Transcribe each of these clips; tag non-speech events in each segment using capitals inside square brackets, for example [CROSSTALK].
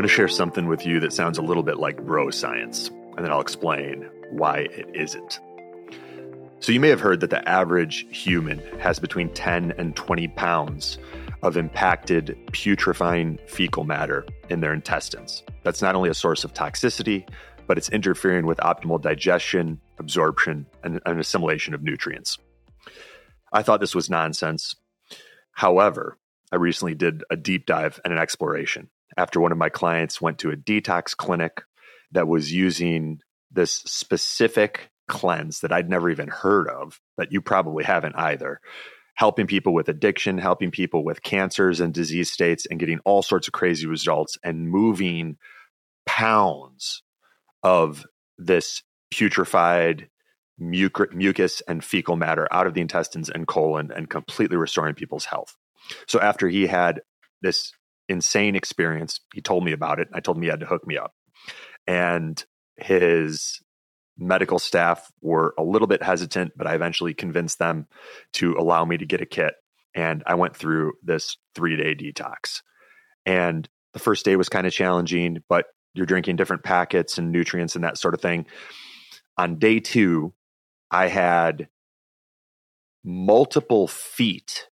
going to share something with you that sounds a little bit like bro science, and then I'll explain why it isn't. So, you may have heard that the average human has between 10 and 20 pounds of impacted putrefying fecal matter in their intestines. That's not only a source of toxicity, but it's interfering with optimal digestion, absorption, and, and assimilation of nutrients. I thought this was nonsense. However, I recently did a deep dive and an exploration after one of my clients went to a detox clinic that was using this specific cleanse that I'd never even heard of, that you probably haven't either. Helping people with addiction, helping people with cancers and disease states, and getting all sorts of crazy results and moving pounds of this putrefied mucus and fecal matter out of the intestines and colon and completely restoring people's health. So, after he had this insane experience. He told me about it. I told him he had to hook me up. And his medical staff were a little bit hesitant, but I eventually convinced them to allow me to get a kit. And I went through this three day detox. And the first day was kind of challenging, but you're drinking different packets and nutrients and that sort of thing. On day two, I had multiple feet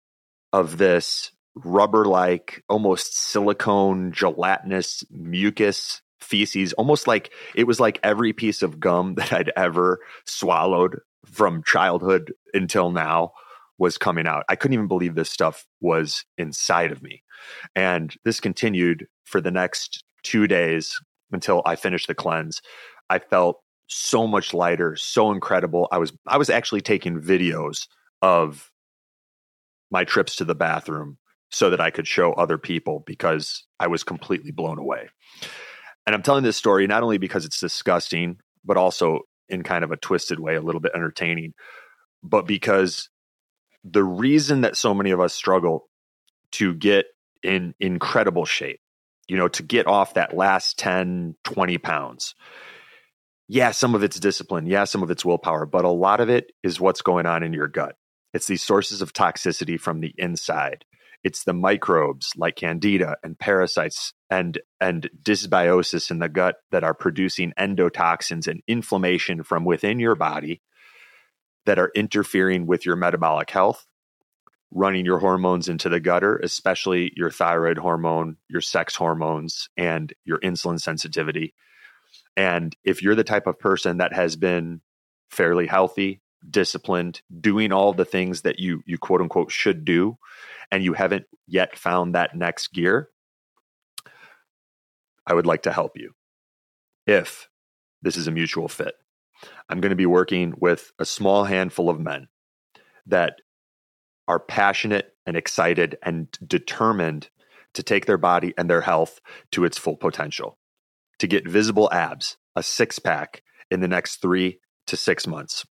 of this rubber like, almost silicone, gelatinous mucus feces, almost like it was like every piece of gum [LAUGHS] that I'd ever swallowed from childhood until now was coming out. I couldn't even believe this stuff was inside of me. And this continued for the next two days until I finished the cleanse. I felt so much lighter, so incredible. I was I was actually taking videos of my trips to the bathroom so that I could show other people because I was completely blown away. And I'm telling this story not only because it's disgusting, but also in kind of a twisted way, a little bit entertaining, but because the reason that so many of us struggle to get in incredible shape, you know, to get off that last 10, 20 pounds. Yeah, some of it's discipline. Yeah, some of it's willpower, but a lot of it is what's going on in your gut. It's these sources of toxicity from the inside it's the microbes like candida and parasites and and dysbiosis in the gut that are producing endotoxins and inflammation from within your body that are interfering with your metabolic health running your hormones into the gutter especially your thyroid hormone your sex hormones and your insulin sensitivity. And if you're the type of person that has been fairly healthy disciplined, doing all the things that you you quote unquote should do, and you haven't yet found that next gear, I would like to help you. If this is a mutual fit, I'm going to be working with a small handful of men that are passionate and excited and determined to take their body and their health to its full potential, to get visible abs, a six pack in the next three to six months.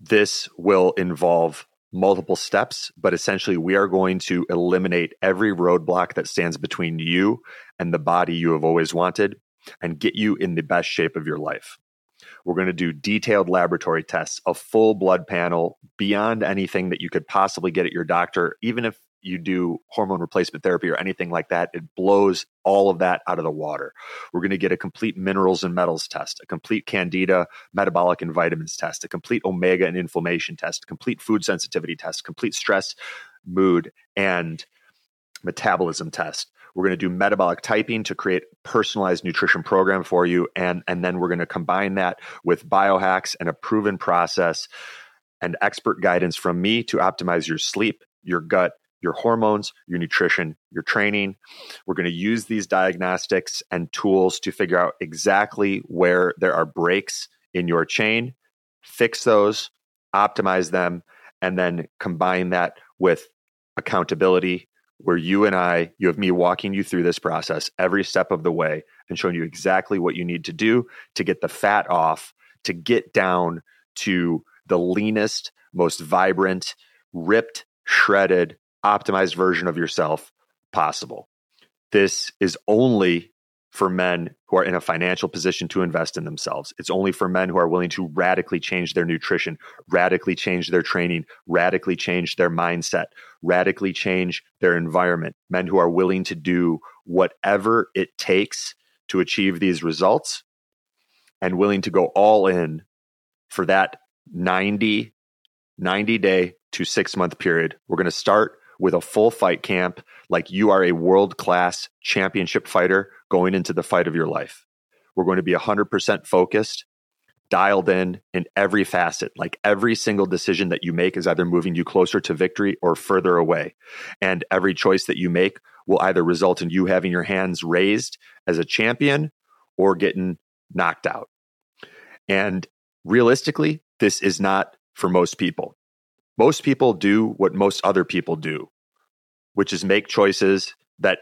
This will involve multiple steps, but essentially, we are going to eliminate every roadblock that stands between you and the body you have always wanted and get you in the best shape of your life. We're going to do detailed laboratory tests, a full blood panel beyond anything that you could possibly get at your doctor, even if you do hormone replacement therapy or anything like that, it blows all of that out of the water. We're going to get a complete minerals and metals test, a complete candida metabolic and vitamins test, a complete omega and inflammation test, a complete food sensitivity test, complete stress, mood, and metabolism test. We're going to do metabolic typing to create personalized nutrition program for you and and then we're going to combine that with biohacks and a proven process and expert guidance from me to optimize your sleep, your gut, your hormones, your nutrition, your training. We're going to use these diagnostics and tools to figure out exactly where there are breaks in your chain, fix those, optimize them, and then combine that with accountability, where you and I, you have me walking you through this process every step of the way and showing you exactly what you need to do to get the fat off, to get down to the leanest, most vibrant, ripped, shredded, optimized version of yourself possible. This is only for men who are in a financial position to invest in themselves. It's only for men who are willing to radically change their nutrition, radically change their training, radically change their mindset, radically change their environment. Men who are willing to do whatever it takes to achieve these results and willing to go all in for that 90 90 day to 6 month period. We're going to start with a full fight camp like you are a world class championship fighter going into the fight of your life. We're going to be 100% focused, dialed in in every facet. Like every single decision that you make is either moving you closer to victory or further away. And every choice that you make will either result in you having your hands raised as a champion or getting knocked out. And realistically, this is not for most people. Most people do what most other people do, which is make choices that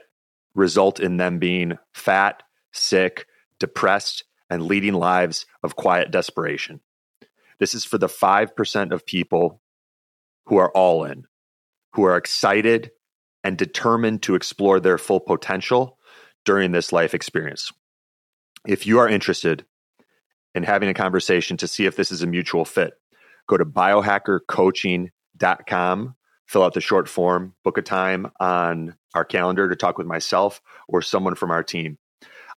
result in them being fat, sick, depressed, and leading lives of quiet desperation. This is for the 5% of people who are all in, who are excited and determined to explore their full potential during this life experience. If you are interested in having a conversation to see if this is a mutual fit, go to biohackercoaching.com, fill out the short form, book a time on our calendar to talk with myself or someone from our team.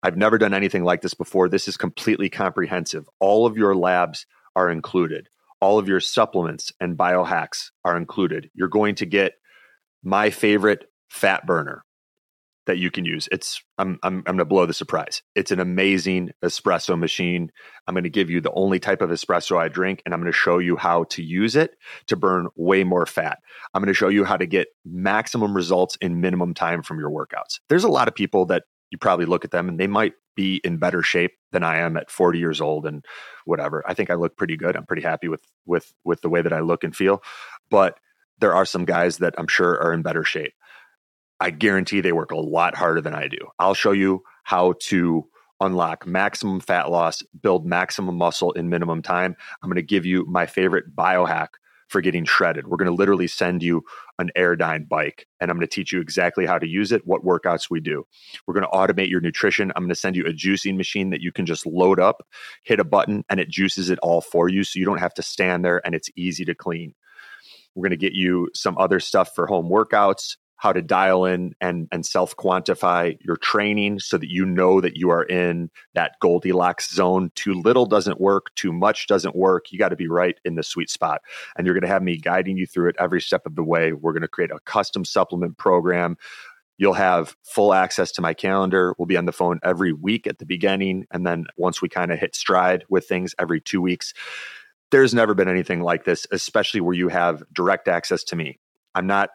I've never done anything like this before. This is completely comprehensive. All of your labs are included. All of your supplements and biohacks are included. You're going to get my favorite fat burner that you can use. It's I'm I'm I'm going to blow the surprise. It's an amazing espresso machine. I'm going to give you the only type of espresso I drink and I'm going to show you how to use it to burn way more fat. I'm going to show you how to get maximum results in minimum time from your workouts. There's a lot of people that you probably look at them and they might be in better shape than I am at 40 years old and whatever. I think I look pretty good. I'm pretty happy with with with the way that I look and feel. But there are some guys that I'm sure are in better shape. I guarantee they work a lot harder than I do. I'll show you how to unlock maximum fat loss, build maximum muscle in minimum time. I'm going to give you my favorite biohack for getting shredded. We're going to literally send you an Airdyne bike and I'm going to teach you exactly how to use it, what workouts we do. We're going to automate your nutrition. I'm going to send you a juicing machine that you can just load up, hit a button, and it juices it all for you so you don't have to stand there and it's easy to clean. We're going to get you some other stuff for home workouts, how to dial in and, and self quantify your training so that you know that you are in that Goldilocks zone. Too little doesn't work, too much doesn't work. You got to be right in the sweet spot. And you're going to have me guiding you through it every step of the way. We're going to create a custom supplement program. You'll have full access to my calendar. We'll be on the phone every week at the beginning. And then once we kind of hit stride with things every two weeks, there's never been anything like this, especially where you have direct access to me. I'm not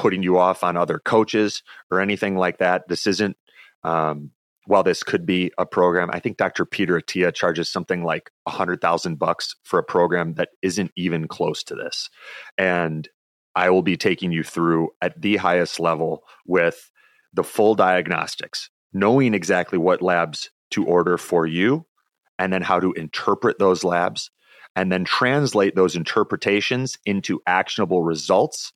putting you off on other coaches or anything like that. This isn't, um, while this could be a program, I think Dr. Peter Attia charges something like a hundred thousand bucks for a program that isn't even close to this. And I will be taking you through at the highest level with the full diagnostics, knowing exactly what labs to order for you, and then how to interpret those labs, and then translate those interpretations into actionable results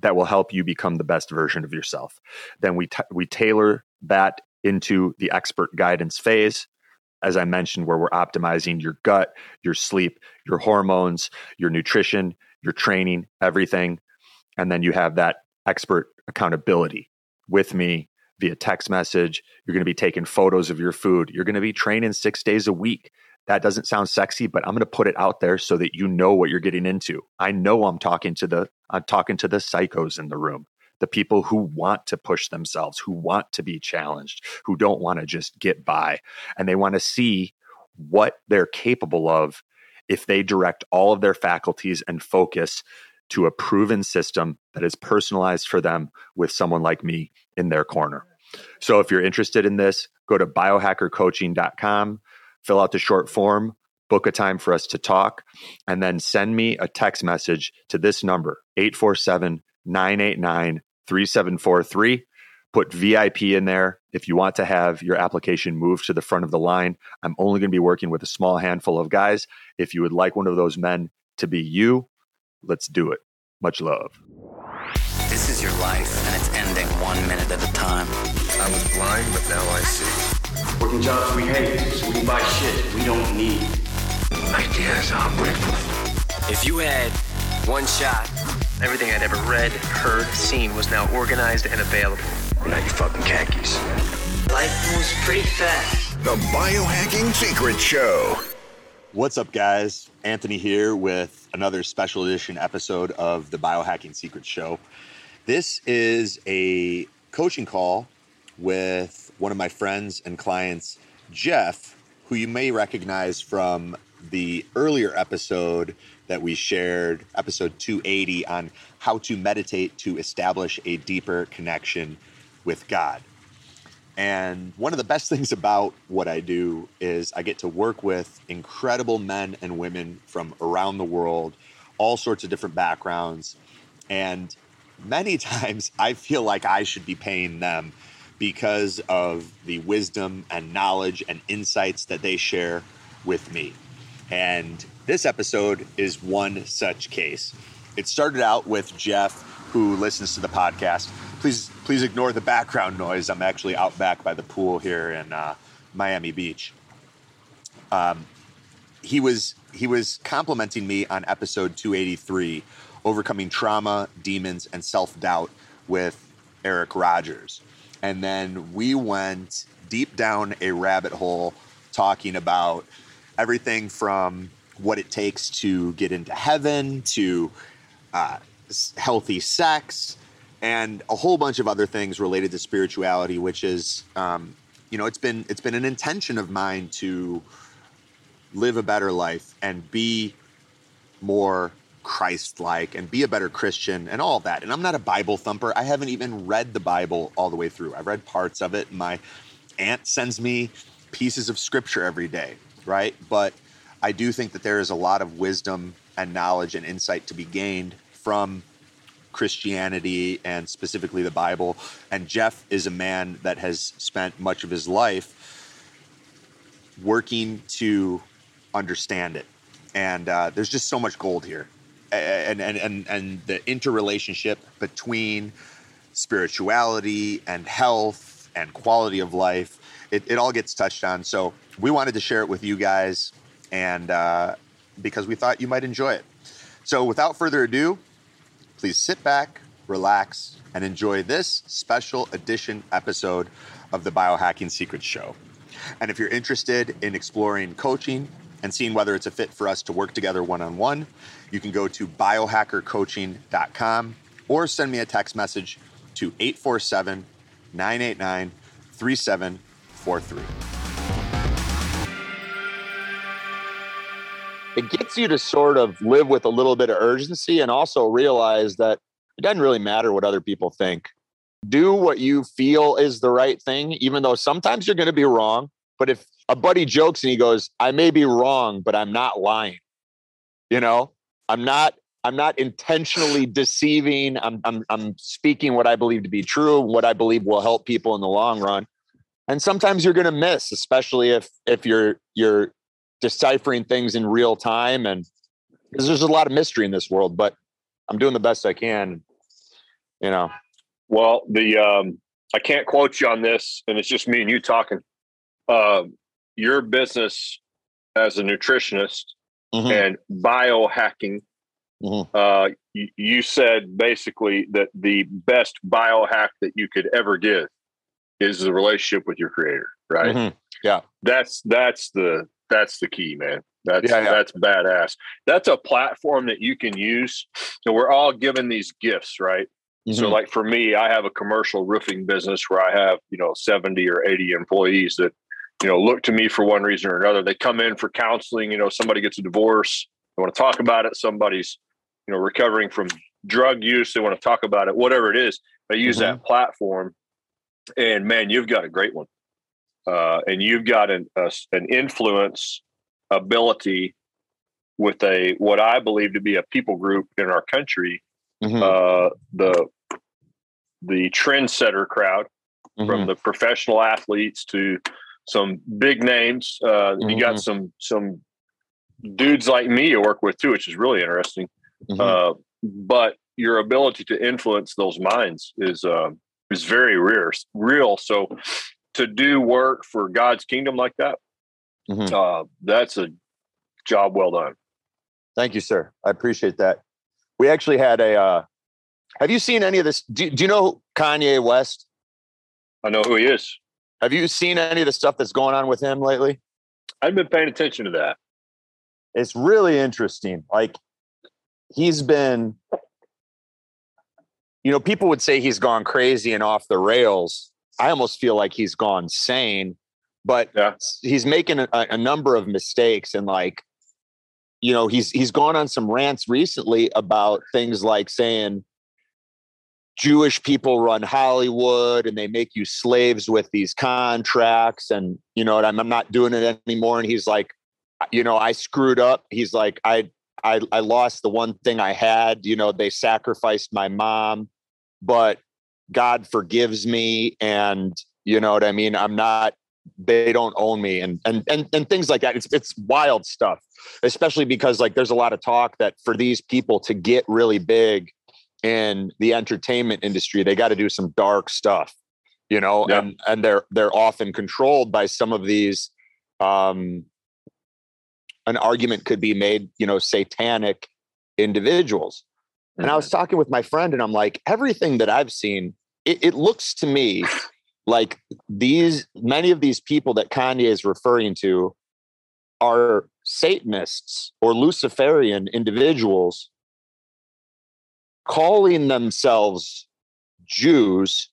that will help you become the best version of yourself. Then we t- we tailor that into the expert guidance phase as I mentioned where we're optimizing your gut, your sleep, your hormones, your nutrition, your training, everything. And then you have that expert accountability with me via text message. You're going to be taking photos of your food. You're going to be training 6 days a week that doesn't sound sexy, but I'm going to put it out there so that you know what you're getting into. I know I'm talking to the I'm talking to the psychos in the room, the people who want to push themselves, who want to be challenged, who don't want to just get by, and they want to see what they're capable of if they direct all of their faculties and focus to a proven system that is personalized for them with someone like me in their corner. So if you're interested in this, go to biohackercoaching.com fill out the short form, book a time for us to talk, and then send me a text message to this number 847 989 3743. Put VIP in there if you want to have your application moved to the front of the line. I'm only going to be working with a small handful of guys. If you would like one of those men to be you, let's do it. Much love. This is your life, and it's ending one minute at a time. I was blind, but now I see. Working jobs we hate, so we buy shit we don't need. Ideas are breakfast. If you had one shot, everything I'd ever read, heard, seen was now organized and available. Now you fucking khakis. Life moves pretty fast. The Biohacking Secrets Show. What's up, guys? Anthony here with another special edition episode of the Biohacking Secrets Show. This is a coaching call with one of my friends and clients, Jeff, who you may recognize from the earlier episode that we shared, episode 280, on how to meditate to establish a deeper connection with God. And one of the best [LAUGHS] things about what I do is I get to work with incredible men and women from around the world, all sorts of different backgrounds. And many [LAUGHS] times I feel like I should be paying them because of the wisdom and knowledge and insights that they share with me. And this episode is one such case. It started out with Jeff, who listens to the podcast. Please, please ignore the background noise. I'm actually out back by the pool here in uh, Miami Beach. Um, he was he was complimenting me on episode 283, overcoming trauma, demons, and self doubt with Eric Rogers, and then we went deep down a rabbit hole talking about everything from what it takes to get into heaven to uh, healthy sex and a whole bunch of other things related to spirituality which is um, you know it's been it's been an intention of mine to live a better life and be more christ-like and be a better christian and all that and i'm not a bible thumper i haven't even read the bible all the way through i've read parts of it my aunt sends me pieces of scripture every day right but I do think that there is a lot of wisdom and knowledge and insight to be gained from Christianity and specifically the Bible. And Jeff is a man that has spent much of his life working to understand it. And uh, there's just so much gold here. And, and, and, and the interrelationship between spirituality and health and quality of life, it, it all gets touched on. So we wanted to share it with you guys and uh, because we thought you might enjoy it. So, without further ado, please sit back, relax, and enjoy this special edition episode of the Biohacking Secrets Show. And if you're interested in exploring coaching and seeing whether it's a fit for us to work together one on one, you can go to biohackercoaching.com or send me a text message to 847 989 3743. it gets you to sort of live with a little bit of urgency and also realize that it doesn't really matter what other people think. Do what you feel is the right thing, even though sometimes you're going to be wrong. But if a buddy jokes and he goes, I may be wrong, but I'm not lying. You know, I'm not I'm not intentionally [SIGHS] deceiving. I'm, I'm, I'm speaking what I believe to be true, what I believe will help people in the long run. And sometimes you're going to miss, especially if if you're you're deciphering things in real time and because there's a lot of mystery in this world but i'm doing the best i can you know well the um i can't quote you on this and it's just me and you talking uh, your business as a nutritionist mm-hmm. and biohacking mm-hmm. uh, you, you said basically that the best biohack that you could ever give is the relationship with your creator right mm-hmm. yeah that's that's the that's the key, man. That's yeah, yeah. that's badass. That's a platform that you can use. So we're all given these gifts, right? Mm-hmm. So like for me, I have a commercial roofing business where I have, you know, 70 or 80 employees that, you know, look to me for one reason or another. They come in for counseling, you know, somebody gets a divorce, they want to talk about it, somebody's, you know, recovering from drug use, they want to talk about it, whatever it is. They use mm-hmm. that platform. And man, you've got a great one uh, and you've got an a, an influence ability with a what I believe to be a people group in our country, mm-hmm. uh, the the trendsetter crowd, mm-hmm. from the professional athletes to some big names. Uh, mm-hmm. You got mm-hmm. some some dudes like me to work with too, which is really interesting. Mm-hmm. Uh, but your ability to influence those minds is uh, is very rare, real. So to do work for God's kingdom like that, Mhm. uh, that's a job well done. Thank you, sir. I appreciate that. We actually had a. Uh, have you seen any of this? Do, do you know Kanye West? I know who he is. Have you seen any of the stuff that's going on with him lately? I've been paying attention to that. It's really interesting. Like he's been, you know, people would say he's gone crazy and off the rails. I almost feel like he's gone sane, but Yeah. he's making a, a number of mistakes and like, you know, he's he's gone on some rants recently about things like saying Jewish people run Hollywood and they make you slaves with these contracts and you know, I'm, I'm not doing it anymore. And he's like, you know, I screwed up. He's like, I, I, I lost the one thing I had. You know, they sacrificed my mom, but God forgives me, and you know what I mean. I'm not. They don't own me, and and and and things like that. It's it's wild stuff, especially because like there's a lot of talk that for these people to get really big in the entertainment industry, they got to do some dark stuff, you know, Yeah. and and they're they're often controlled by some of these um an argument could be made, you know, satanic individuals. And I was talking with my friend, and I'm like, everything that I've seen, it, it looks to me like these many of these people that Kanye is referring to are Satanists or Luciferian individuals calling themselves Jews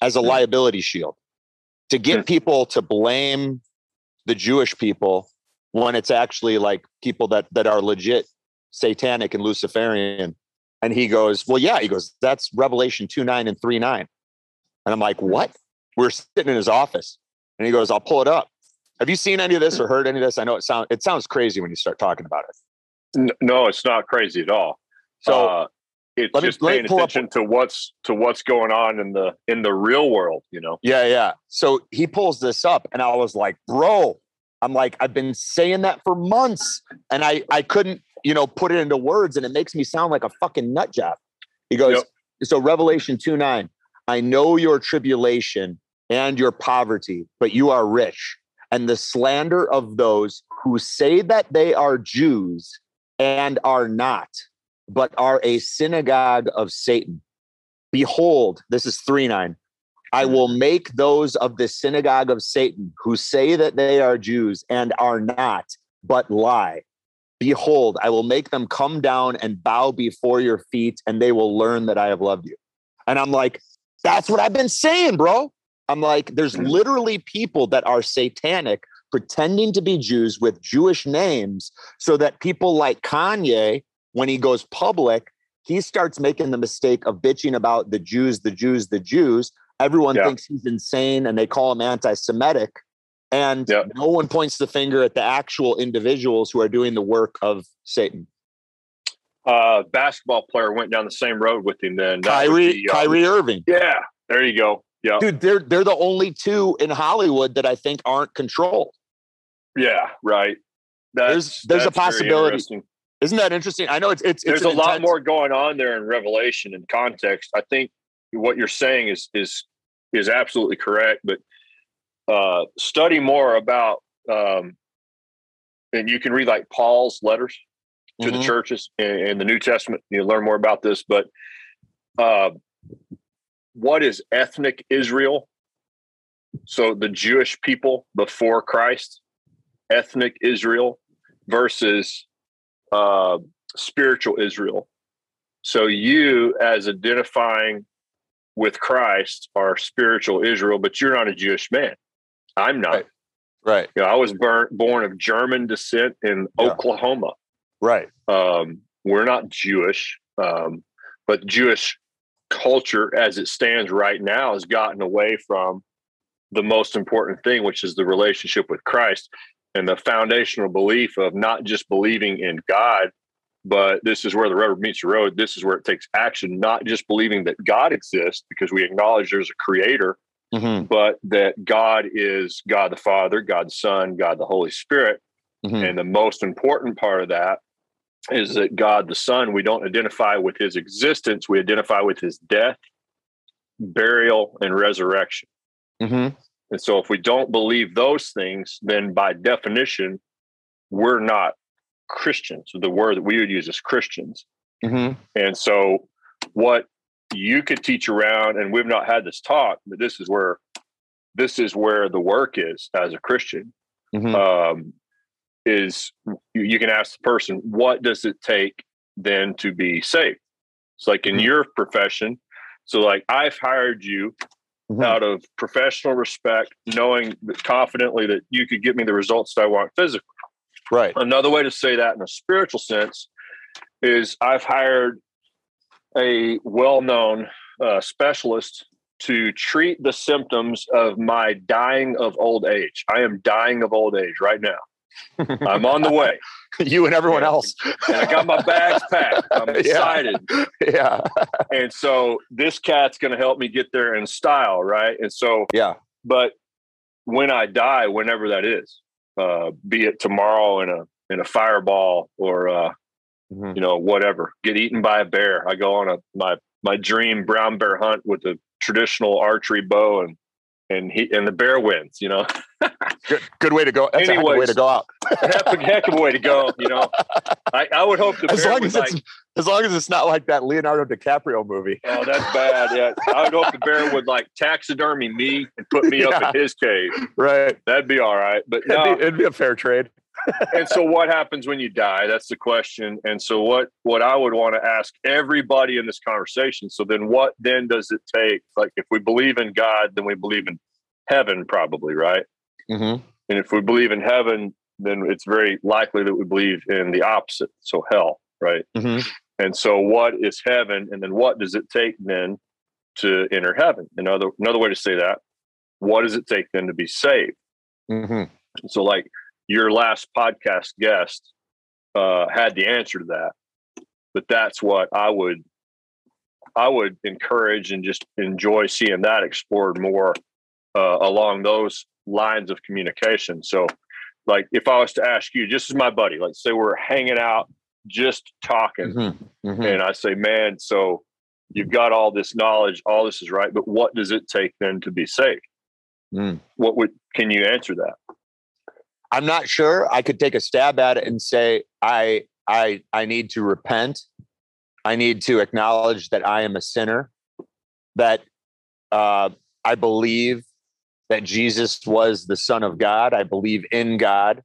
as a liability shield to get people to blame the Jewish people when it's actually like people that that are legit satanic and Luciferian. And he goes, Well, yeah, he goes, that's Revelation 2 9 and 3 9. And I'm like, What? We're sitting in his office. And he goes, I'll pull it up. Have you seen any of this or heard any of this? I know it sounds it sounds crazy when you start talking about it. No, it's not crazy at all. So uh, it's let me- just paying pull up- attention to what's to what's going on in the in the real world. You know, Yeah, yeah. So he pulls this up, and I was like, bro, I'm like, I've been saying that for months, and I I couldn't, you know, put it into words, and it makes me sound like a fucking nut job. He goes, Yep. so Revelation 2 9, I know your tribulation and your poverty, but you are rich. And the slander of those who say that they are Jews and are not, but are a synagogue of Satan. Behold, this is 3 9. I hmm. will make those of the synagogue of Satan who say that they are Jews and are not, but lie. Behold, I will make them come down and bow before your feet, and they will learn that I have loved you. And I'm like, that's what I've been saying, bro. I'm like, there's hmm. literally people that are satanic pretending to be Jews with Jewish names so that people like Kanye, when he goes public, he starts making the mistake of bitching about the Jews, the Jews, the Jews. Everyone Yeah. thinks he's insane and they call him anti Semitic. And Yeah. no one points the finger at the actual individuals who are doing the work of Satan. uh, basketball player went down the same road with him. Then That Kyrie, be, um, Kyrie Irving. Yeah, there you go. Yeah, Dude, they're they're the only two in Hollywood that I think aren't controlled. yeah, right. That's, There's- there's a that's very possibility. Isn't that interesting? I know it's it's, it's There's an a lot intense- more going on there in Revelation and context. I think what you're saying is is is absolutely correct, but uh, study more about um, and you can read like Paul's letters to the Mhm. churches in, in the New Testament. You learn more about this, but uh, what is ethnic Israel? So the Jewish people before Christ, ethnic Israel versus uh, spiritual Israel. So you, as identifying with Christ, are spiritual Israel, but you're not a Jewish man. I'm not. Right. Right, You know, I was burnt, born of German descent in Yeah. Oklahoma. right. Um, we're not Jewish, um, but Jewish culture, as it stands right now, has gotten away from the most important thing, which is the relationship with Christ and the foundational belief of not just believing in God, but this is where the rubber meets the road. This is where it takes action, not just believing that God exists because we acknowledge there's a creator, Mhm, but that God is God the Father, God the Son, God the Holy Spirit. mhm. And the most important part of that is that God the Son, we don't identify with his existence, we identify with his death, burial, and resurrection. Mhm. And so if we don't believe those things, then by definition, we're not Christians. The word that we would use is Christians. Mm-hmm. And so what you could teach around, and we've not had this talk, but this is where this is where the work is as a Christian. Mhm. Um, is you, you can ask the person, what does it take then to be saved? It's like in Mhm. your profession. So like I've hired you Mhm. out of professional respect, knowing that confidently that you could get me the results that I want physically. Right. Another way to say that in a spiritual sense is I've hired a well known uh, specialist to treat the symptoms of my dying of old age. I am dying of old age right now. I'm on the way. [LAUGHS] you and everyone else. And I got my bags packed. I'm [LAUGHS] excited. [LAUGHS] yeah. And so this cat's going to help me get there in style. Right. And so, Yeah. but when I die, whenever that is, uh, be it tomorrow in a, in a fireball or, uh, Mhm. you know, whatever, get eaten by a bear. I go on a, my, my dream brown bear hunt with a traditional archery bow and, and he, and the bear wins, you know, [LAUGHS] Good, good way to go. That's a heck of a way to go out. heck, a heck of a way to go. You know, I, I would hope the As bear long as like, it's as long as it's not like that Leonardo DiCaprio movie. Oh, that's bad. Yeah. I would hope the bear would like taxidermy me and put me up in his cave. Right. That'd be all right. But It'd, be, it'd be a fair trade. And so what happens when you die? That's the question. And so what what I would want to ask everybody in this conversation. So then what then does it take? Like if we believe in God, then we believe in heaven probably, right? Mm-hmm. And if we believe in heaven, then it's very likely that we believe in the opposite. So hell, right? Mm-hmm. And so, what is heaven? And then, what does it take then to enter heaven? Another another way to say that: What does it take then to be saved? Mm-hmm. So, like your last podcast guest uh, had the answer to that, but that's what I would I would encourage and just enjoy seeing that explored more uh, along those lines of communication. So, like if I was to ask you, just as my buddy, like say we're hanging out, just talking Mm-hmm. and I say, man, so you've got all this knowledge, all this is right, but what does it take then to be saved? Mm. What would can you answer that? I'm not sure. I could take a stab at it and say I I I need to repent. I need to acknowledge that I am a sinner. That uh, I believe that Jesus was the Son of God. I believe in God,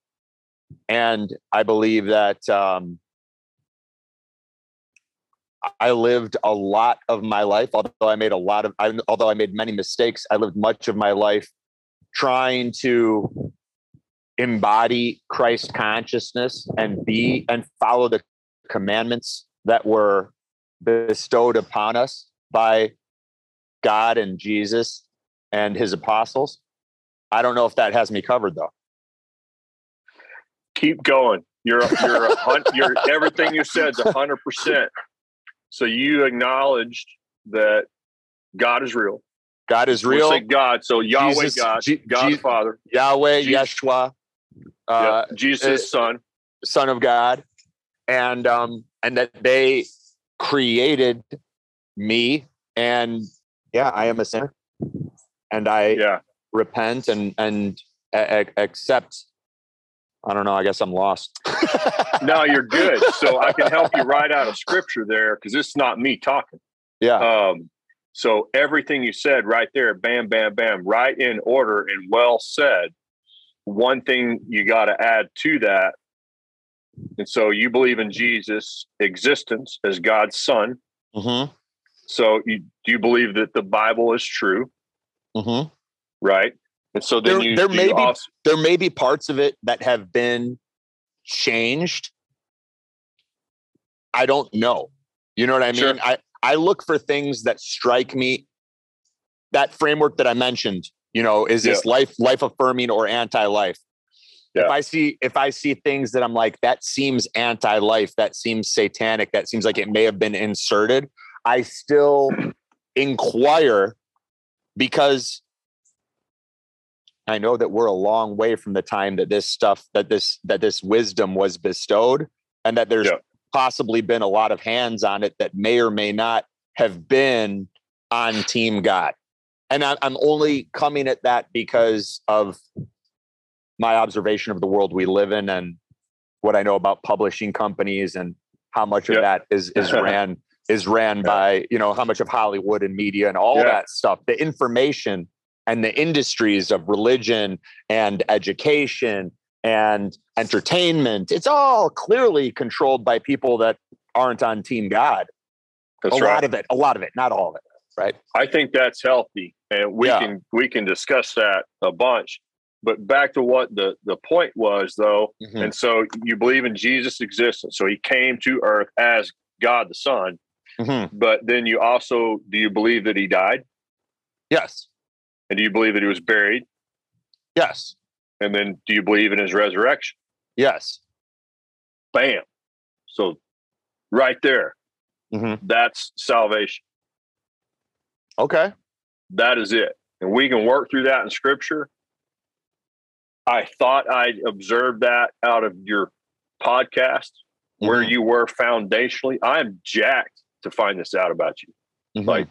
and I believe that um, I lived a lot of my life. Although I made a lot of, I, although I made many mistakes, I lived much of my life trying to embody Christ consciousness and be and follow the commandments that were bestowed upon us by God and Jesus and his apostles. I don't know if that has me covered though. Keep going. You're you're a hun- [LAUGHS] you're everything you said is a hundred percent. So you acknowledged that God is real. God is We'll real. say God. So Yahweh Jesus- God, Je- God Je- Father, Yahweh, Jesus- Yeshua, uh, yeah, Jesus Son. Son of God, and um, and that they created me, and yeah, I am a sinner, and I Yeah. repent and and a- a- accept. I don't know. I guess I'm lost. [LAUGHS] No, you're good. So I can help you write out a scripture there because it's not me talking. yeah. Um, so everything you said right there, bam, bam, bam, right in order and well said. One thing you got to add to that. And so you believe in Jesus' existence as God's son. Mm-hmm. So you do you believe that the Bible is true, Mm-hmm. right? And so then There- you, there do may you be- also, There may be parts of it that have been changed. I don't know. You know what I mean? Sure. I I look for things that strike me. That framework that I mentioned, you know, is this life life affirming or anti life? If I see if I see things that I'm like that seems anti life, that seems satanic, that seems like it may have been inserted, I still [CLEARS THROAT] inquire because I know that we're a long way from the time that this stuff that this that this wisdom was bestowed and that there's Yeah. possibly been a lot of hands on it that may or may not have been on team God. And I, I'm only coming at that because of my observation of the world we live in and what I know about publishing companies and how much of Yep. that is is [LAUGHS] ran is ran by you know how much of Hollywood and media and all Yeah. that stuff. The information and the industries of religion and education and entertainment. It's all clearly controlled by people that aren't on Team God. That's a right. lot of it, a lot of it, not all of it. Right. I think that's healthy, and we Yeah. can we can discuss that a bunch. But back to what the the point was, though, Mhm. and so you believe in Jesus' existence. So he came to earth as God the Son, Mhm. but then you also do you believe that he died, Yes. and do you believe that he was buried, Yes. and then do you believe in his resurrection? Yes. Bam! So right there, Mhm. that's salvation. Okay. That is it. And we can work through that in scripture. I thought I observed that out of your podcast where Mhm. you were foundationally. I'm jacked to find this out about you. Mhm. Like,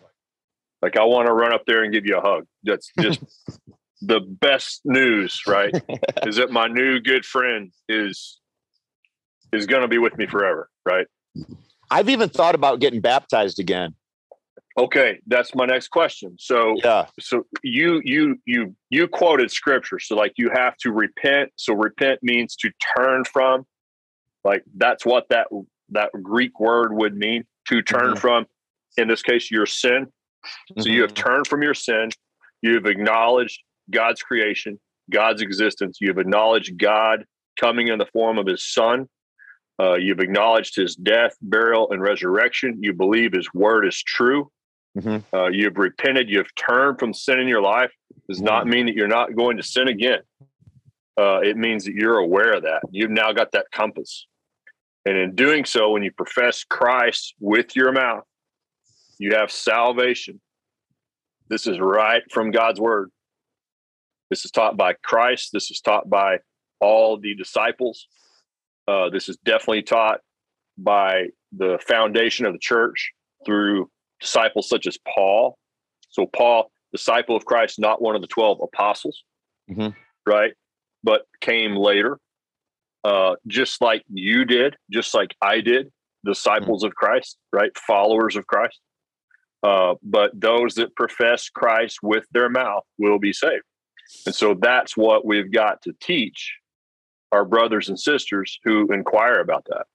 like I want to run up there and give you a hug. That's just [LAUGHS] the best news, right? [LAUGHS] is that my new good friend is is going to be with me forever, right? I've even thought about getting baptized again. Okay, that's my next question. So Yeah. so you you you you quoted scripture. So like you have to repent. So repent means to turn from. Like that's what that that greek word would mean to turn Mhm. from. In this case your sin. So you have Mhm. turned from your sin. You have acknowledged god's creation god's existence. You have acknowledged god coming in the form of his son. Uh, you've acknowledged his death burial and resurrection. You believe his word is true Mhm. uh, you've repented, you've turned from sin in your life, does not mean that you're not going to sin again. Uh, it means that you're aware of that. You've now got that compass. And in doing so, when you profess Christ with your mouth, you have salvation. This is right from God's word. This is taught by Christ. This is taught by all the disciples. Uh, this is definitely taught by the foundation of the church through disciples such as Paul. So, Paul, disciple of Christ, not one of the 12 apostles, Mhm. right? But came later, uh, just like you did, just like I did, disciples of Christ, right? Followers of Christ. Uh, but those that profess Christ with their mouth will be saved. And so that's what we've got to teach our brothers and sisters who inquire about that.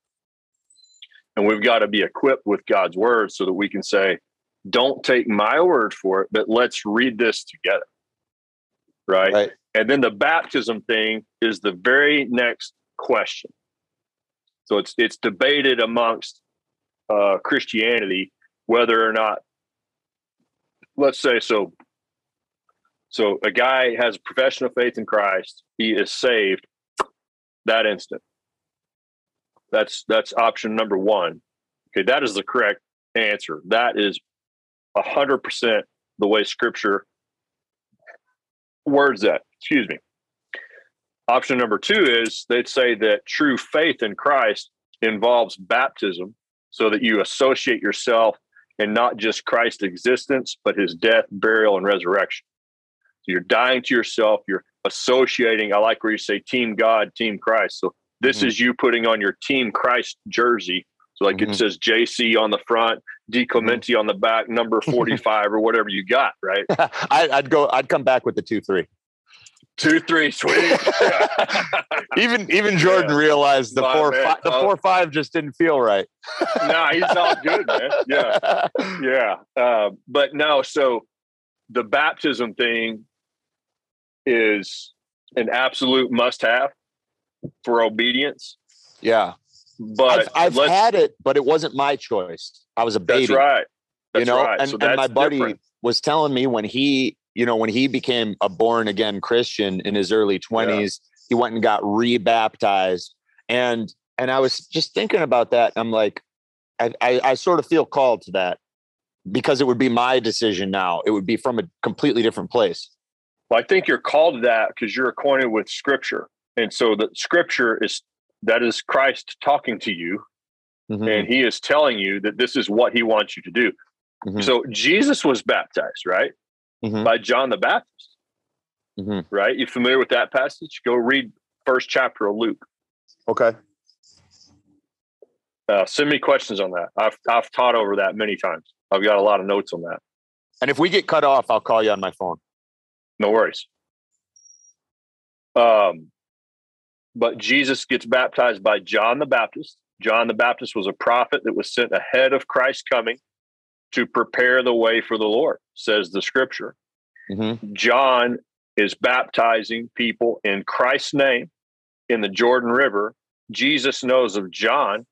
And we've got to be equipped with God's word so that we can say, don't take my word for it, but let's read this together. Right. Right. And then the baptism thing is the very next question. So it's it's debated amongst uh, Christianity whether or not, let's say, so. So a guy has a profession of faith in Christ, he is saved that instant. That's that's option number one. Okay, that is the correct answer. That is a hundred percent the way Scripture words that. Excuse me. Option number two is they'd say that true faith in Christ involves baptism, so that you associate yourself and not just Christ's existence, but His death, burial, and resurrection. So you're dying to yourself. You're associating. I like where you say Team God, Team Christ. So this Mhm. is you putting on your Team Christ jersey. So like Mhm. it says JC on the front, DiClemente on the back, number [LAUGHS] 45 or whatever you got, right? [LAUGHS] I, I'd go. I'd come back with the two three. Two, three, sweet. [LAUGHS] even even Jordan Yeah. realized the four five, the Oh. four five just didn't feel right. nah, he's all good, man. Yeah. Yeah. Uh, but no, so the baptism thing is an absolute must have for obedience. yeah. But I've, I've had it, but it wasn't my choice. I was a baby. that's right. That's you know, right. and, so and my buddy different. was telling me when he, you know, when he became a born again Christian in his early twenties, he went and got rebaptized, and and I was just thinking about that. I'm like, I, I I sort of feel called to that because it would be my decision now. It would be from a completely different place. Well, I think you're called to that because you're acquainted with Scripture, and so the Scripture is that is Christ talking to you, Mhm. and He is telling you that this is what He wants you to do. Mhm. So Jesus was baptized, right? mm-hmm. by John the Baptist. Mm-hmm. Right? You familiar with that passage? Go read first chapter of Luke. Okay. Uh, send me questions on that. I've I've taught over that many times. I've got a lot of notes on that. And if we get cut off, I'll call you on my phone. No worries. Um, but Jesus gets baptized by John the Baptist. John the Baptist was a prophet that was sent ahead of Christ's coming to prepare the way for the Lord, says the scripture. Mm-hmm. John is baptizing people in Christ's name in the Jordan River. Jesus knows of John.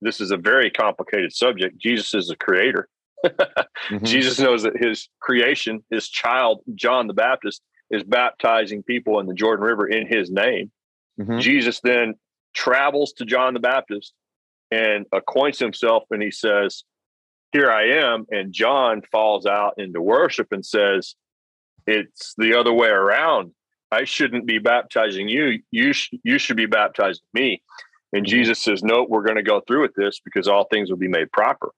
This is a very complicated subject. Jesus is the creator. [LAUGHS] mm-hmm. Jesus knows that his creation, his child, John the Baptist, is baptizing people in the Jordan River in his name. Mm-hmm. Jesus then travels to John the Baptist and acquaints himself and he says, Here I am. And John falls out into worship and says, It's the other way around. I shouldn't be baptizing you. You, sh- you should be baptizing me. And mm-hmm. Jesus says, No, we're going to go through with this because all things will be made proper.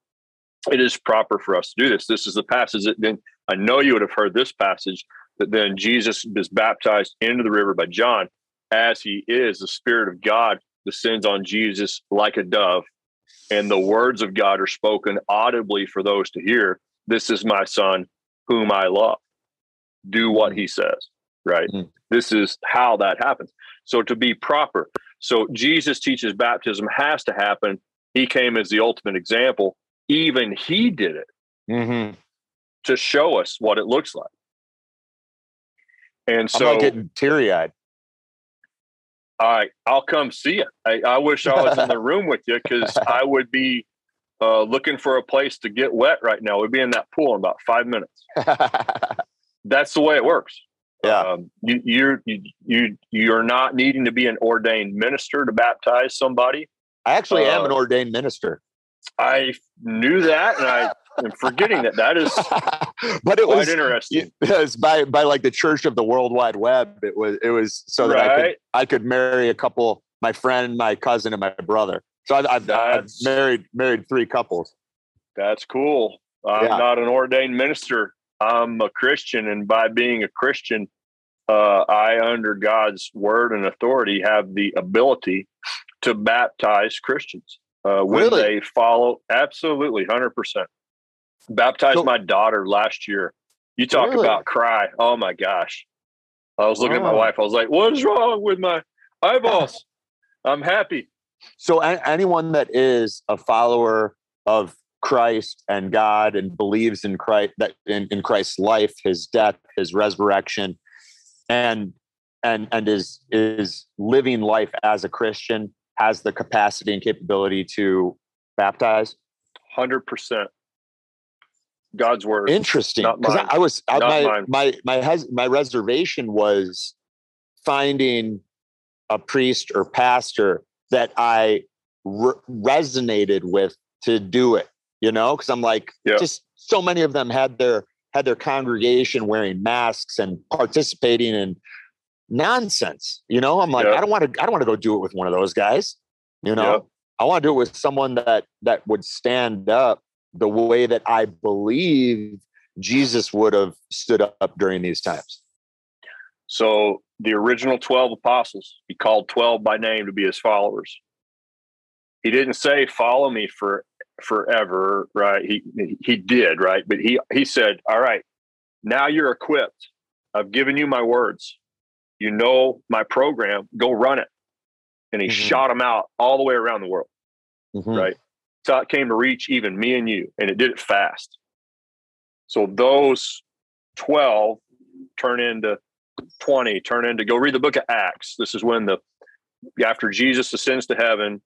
It is proper for us to do this. This is the passage that then I know you would have heard this passage that then Jesus is baptized into the river by John as he is. The Spirit of God descends on Jesus like a dove, and the words of God are spoken audibly for those to hear. This is my son whom I love. Do what he says, right? Mm. This is how that happens. So to be proper. So Jesus teaches baptism has to happen. He came as the ultimate example. Even he did it mm-hmm. to show us what it looks like. And so I'm getting teary eyed. All right, I'll come see you. I, I wish I was in the room with you because [LAUGHS] I would be uh, looking for a place to get wet right now. We'd be in that pool in about five minutes. [LAUGHS] That's the way it works. Yeah, um, you, you're you, you you're not needing to be an ordained minister to baptize somebody. I actually uh, am an uh, ordained minister. I knew that, and I am forgetting that. That is, [LAUGHS] but it was interesting. It was by by like the Church of the World Wide Web. It was it was so that right. I could I could marry a couple, my friend, my cousin, and my brother. So I've, I've, I've married married three couples. That's cool. I'm yeah. not an ordained minister. I'm a Christian, and by being a Christian, uh, I, under God's word and authority, have the ability to baptize Christians uh, when really? they follow. Absolutely, hundred percent. Baptized so, my daughter last year. You talk really? about cry. Oh my gosh. I was looking wow. at my oh. wife. I was like, what is wrong with my eyeballs? [LAUGHS] I'm happy. So anyone that is a follower of Christ and God and believes in Christ that in, in Christ's life, his death, his resurrection, and and and is is living life as a Christian has the capacity and capability to baptize? Hundred percent. God's word. Interesting. Because I, I, was I, my, mine. my my has, my reservation was finding a priest or pastor that I re- resonated with to do it. You know, because I'm like, just so many of them had their had their congregation wearing masks and participating in nonsense. You know, I'm like. I don't want to, I don't want to go do it with one of those guys. You know. I want to do it with someone that that would stand up the way that I believe Jesus would have stood up during these times. So the original 12 apostles, he called 12 by name to be his followers. He didn't say follow me for forever, right? He he did, right? But he he said, "All right, now you're equipped. I've given you my words you know my program, go run it. And he mm-hmm. shot them out all the way around the world. Mm-hmm. Right. It came to reach even me and you, and it did it fast. So those 12 turn into 20, turn into go read the book of Acts. This is when the after Jesus ascends to heaven,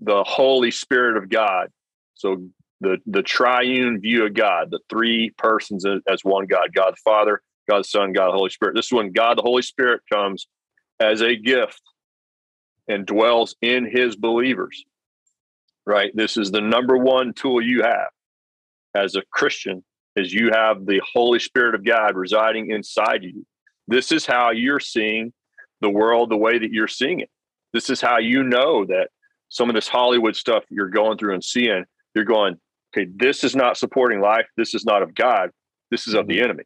the Holy Spirit of God. So the the triune view of God, the three persons as one God, God the Father, God the Son, God the Holy Spirit. This is when God the Holy Spirit comes as a gift and dwells in his believers. Right? This is the number one tool you have as a Christian is you have the Holy Spirit of God residing inside you. This is how you're seeing the world the way that you're seeing it. This is how you know that some of this Hollywood stuff you're going through and seeing, you're going, okay, this is not supporting life. This is not of God. This is of the mm-hmm. enemy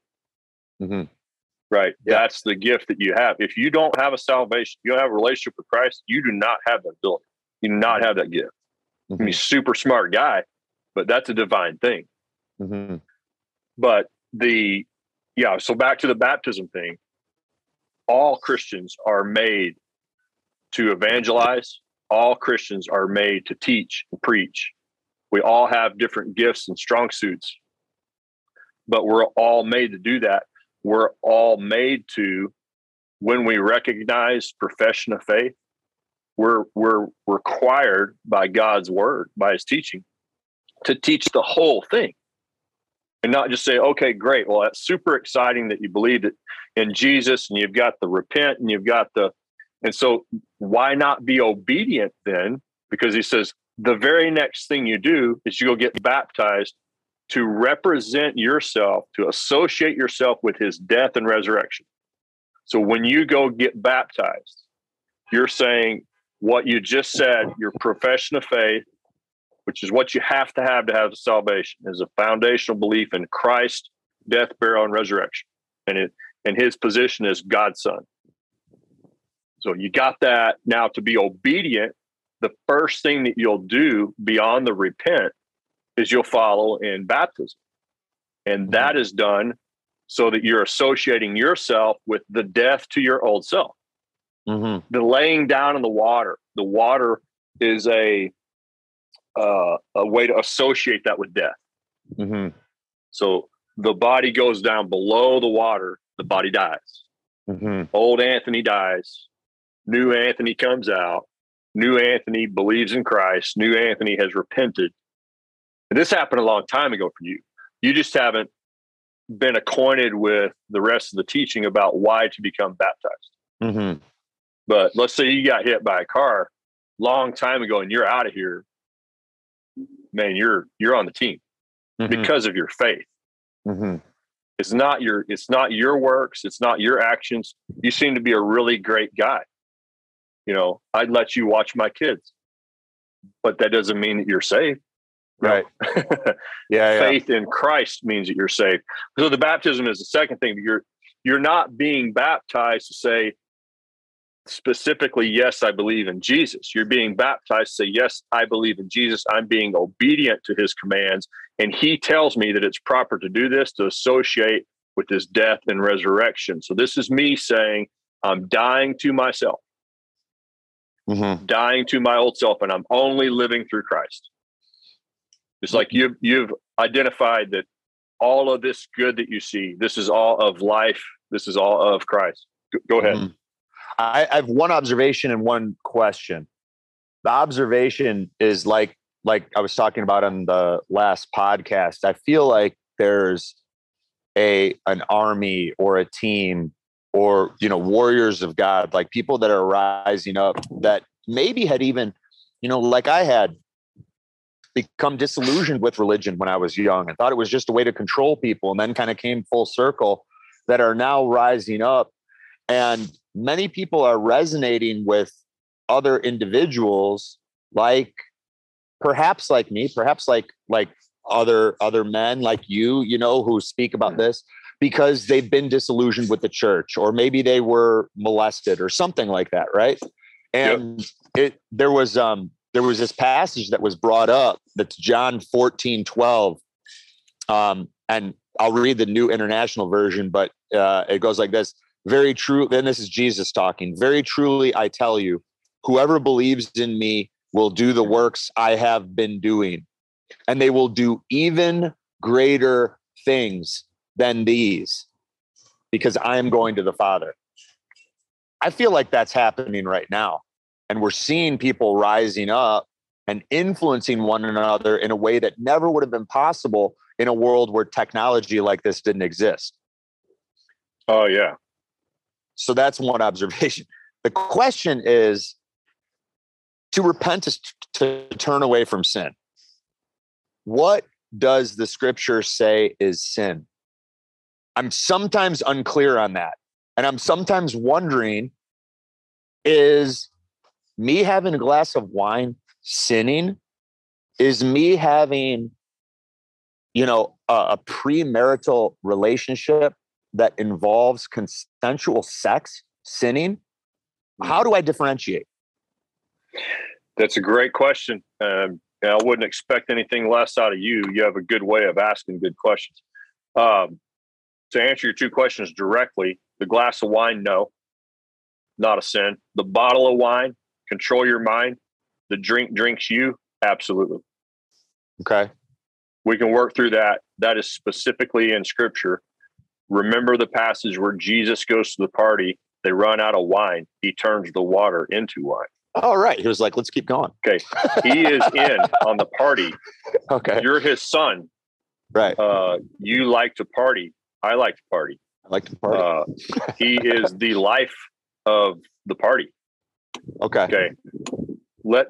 Mm-hmm. Right. Yeah. That's the gift that you have. If you don't have a salvation, you don't have a relationship with Christ, you do not have that ability. You do not have that gift. Mm-hmm. I mean, super smart guy, but that's a divine thing. Mm-hmm. But the, yeah, so back to the baptism thing. All Christians are made to evangelize, all Christians are made to teach and preach. We all have different gifts and strong suits, but we're all made to do that. We're all made to, when we recognize profession of faith, we're we're required by God's word, by his teaching, to teach the whole thing. And not just say, okay, great. Well, that's super exciting that you believed it in Jesus and you've got the repent and you've got the and so, why not be obedient then? Because he says the very next thing you do is you go get baptized to represent yourself, to associate yourself with his death and resurrection. So, when you go get baptized, you're saying what you just said, your profession of faith, which is what you have to have to have salvation, is a foundational belief in Christ, death, burial, and resurrection, and it and his position as God's son. So you got that. Now to be obedient, the first thing that you'll do beyond the repent is you'll follow in baptism. And mm-hmm. that is done so that you're associating yourself with the death to your old self. Mm-hmm. The laying down in the water, the water is a uh, a way to associate that with death. Mm-hmm. So the body goes down below the water, the body dies. Mm-hmm. Old Anthony dies, new Anthony comes out, new Anthony believes in Christ, new Anthony has repented. And this happened a long time ago for you. You just haven't been acquainted with the rest of the teaching about why to become baptized. Mm-hmm. But let's say you got hit by a car long time ago and you're out of here, man, you're you're on the team mm-hmm. because of your faith. Mm-hmm. It's not your it's not your works, it's not your actions. You seem to be a really great guy you know, I'd let you watch my kids, but that doesn't mean that you're safe. Right. [LAUGHS] yeah, Faith in Christ means that you're safe. So the baptism is the second thing. You're you're not being baptized to say specifically, yes, I believe in Jesus. You're being baptized say, yes, I believe in Jesus. I'm being obedient to his commands. And he tells me that it's proper to do this to associate with his death and resurrection. So this is me saying, I'm dying to myself mm-hmm. dying to my old self, and I'm only living through Christ. It's like you've you've identified that all of this good that you see, this is all of life. This is all of Christ. Go, go ahead. Mm-hmm. I, I have one observation and one question. The observation is like like I was talking about on the last podcast. I feel like there's a an army or a team or you know warriors of god like people that are rising up that maybe had even you know like i had become disillusioned with religion when i was young and thought it was just a way to control people and then kind of came full circle that are now rising up and many people are resonating with other individuals like perhaps like me perhaps like like other other men like you you know who speak about this because they've been disillusioned with the church or maybe they were molested or something like that right and yep. it there was um there was this passage that was brought up that's john 14 12 um and i'll read the new international version but uh it goes like this very true then this is jesus talking very truly i tell you whoever believes in me will do the works i have been doing and they will do even greater things than these because I am going to the Father. I feel like that's happening right now. And we're seeing people rising up and influencing one another in a way that never would have been possible in a world where technology like this didn't exist. Oh, yeah. So that's one observation. [LAUGHS] The question is to repent is to turn away from sin. What does the scripture say is sin? I'm sometimes unclear on that. And I'm sometimes wondering is me having a glass of wine sinning? Is me having, you know, a, a premarital relationship that involves consensual sex, sinning, how do I differentiate? That's a great question. Um, I wouldn't expect anything less out of you. You have a good way of asking good questions. Um, to answer your two questions directly, the glass of wine, no, not a sin. The bottle of wine, control your mind. The drink drinks you, absolutely. Okay. We can work through that. That is specifically in scripture. Remember the passage where Jesus goes to the party, they run out of wine. He turns the water into wine. All right. He was like, let's keep going. Okay. He is in on the party. [LAUGHS] Okay. You're his son. Right. Uh, you like to party. I like to party. I like to party. Uh, he is the life of the party. okay. Okay. Let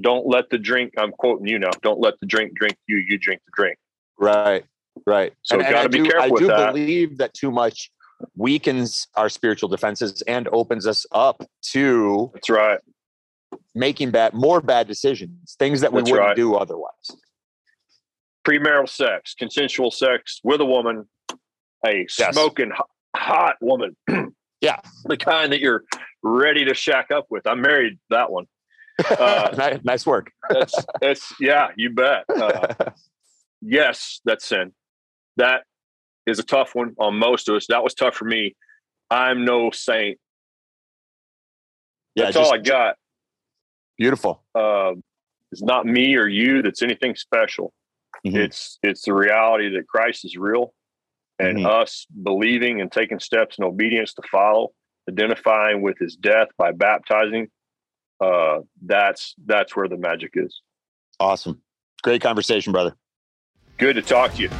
don't let the drink. I'm quoting you now. Don't let the drink drink you. You drink the drink. Right. Right. So got I to be do, careful I do that. believe that too much weakens our spiritual defenses and opens us up to That's right. making bad, more bad decisions, things that we That's wouldn't right. do otherwise. Premarital sex, consensual sex with a woman, a Yes. smoking hot, hot woman. [CLEARS THROAT] Yeah. the kind that you're ready to shack up with. I'm married. That one. Uh, [LAUGHS] nice, nice work. That's that's yeah. You bet. Uh, [LAUGHS] yes, that's sin. That is a tough one on most of us. That was tough for me. I'm no saint. yeah, That's just all I got. beautiful. Uh, it's not me or you that's anything special. Mhm. It's it's the reality that Christ is real, and Mhm. us believing and taking steps in obedience to follow, identifying with His death by baptizing. Uh, that's that's where the magic is. Awesome. Great conversation, brother. Good to talk to you.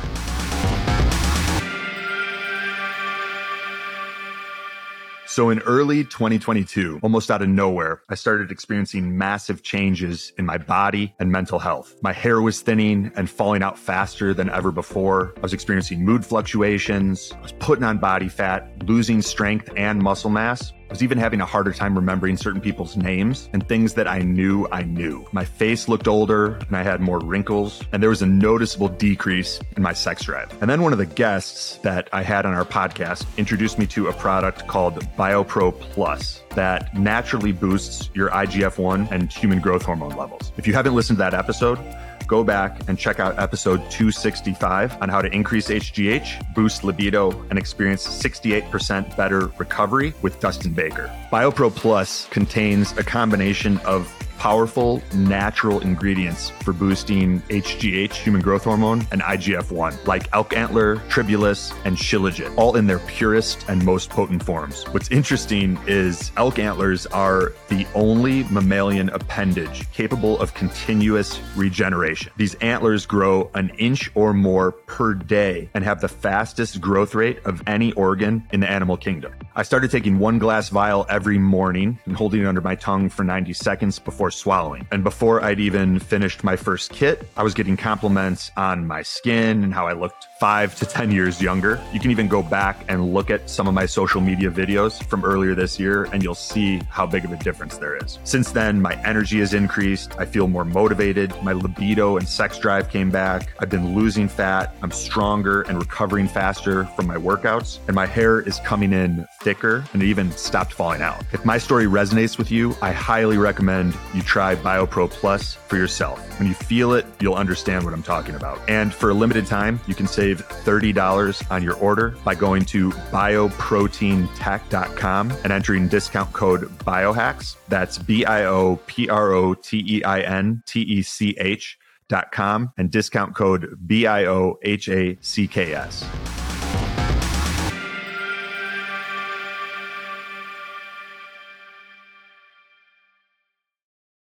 So in early 2022, almost out of nowhere, I started experiencing massive changes in my body and mental health. My hair was thinning and falling out faster than ever before. I was experiencing mood fluctuations. I was putting on body fat, losing strength and muscle mass. I was even having a harder time remembering certain people's names and things that I knew I knew. My face looked older and I had more wrinkles, and there was a noticeable decrease in my sex drive. And then one of the guests that I had on our podcast introduced me to a product called BioPro Plus that naturally boosts your IGF 1 and human growth hormone levels. If you haven't listened to that episode, go back and check out episode 265 on how to increase HGH, boost libido, and experience 68% better recovery with Dustin Baker. BioPro Plus contains a combination of powerful natural ingredients for boosting HGH, human growth hormone, and IGF 1, like elk antler, tribulus, and shilajit, all in their purest and most potent forms. What's interesting is elk antlers are the only mammalian appendage capable of continuous regeneration. These antlers grow an inch or more per day and have the fastest growth rate of any organ in the animal kingdom. I started taking one glass vial every morning and holding it under my tongue for 90 seconds before swallowing. And before I'd even finished my first kit, I was getting compliments on my skin and how I looked five to 10 years younger. You can even go back and look at some of my social media videos from earlier this year, and you'll see how big of a difference there is. Since then, my energy has increased. I feel more motivated. My libido and sex drive came back. I've been losing fat. I'm stronger and recovering faster from my workouts. And my hair is coming in thicker and it even stopped falling out. If my story resonates with you, I highly recommend you try BioPro Plus for yourself. When you feel it, you'll understand what I'm talking about. And for a limited time, you can save $30 on your order by going to bioproteintech.com and entering discount code biohacks. That's B I O P R O T E I N T E C H dot com and discount code B I O H A C K S.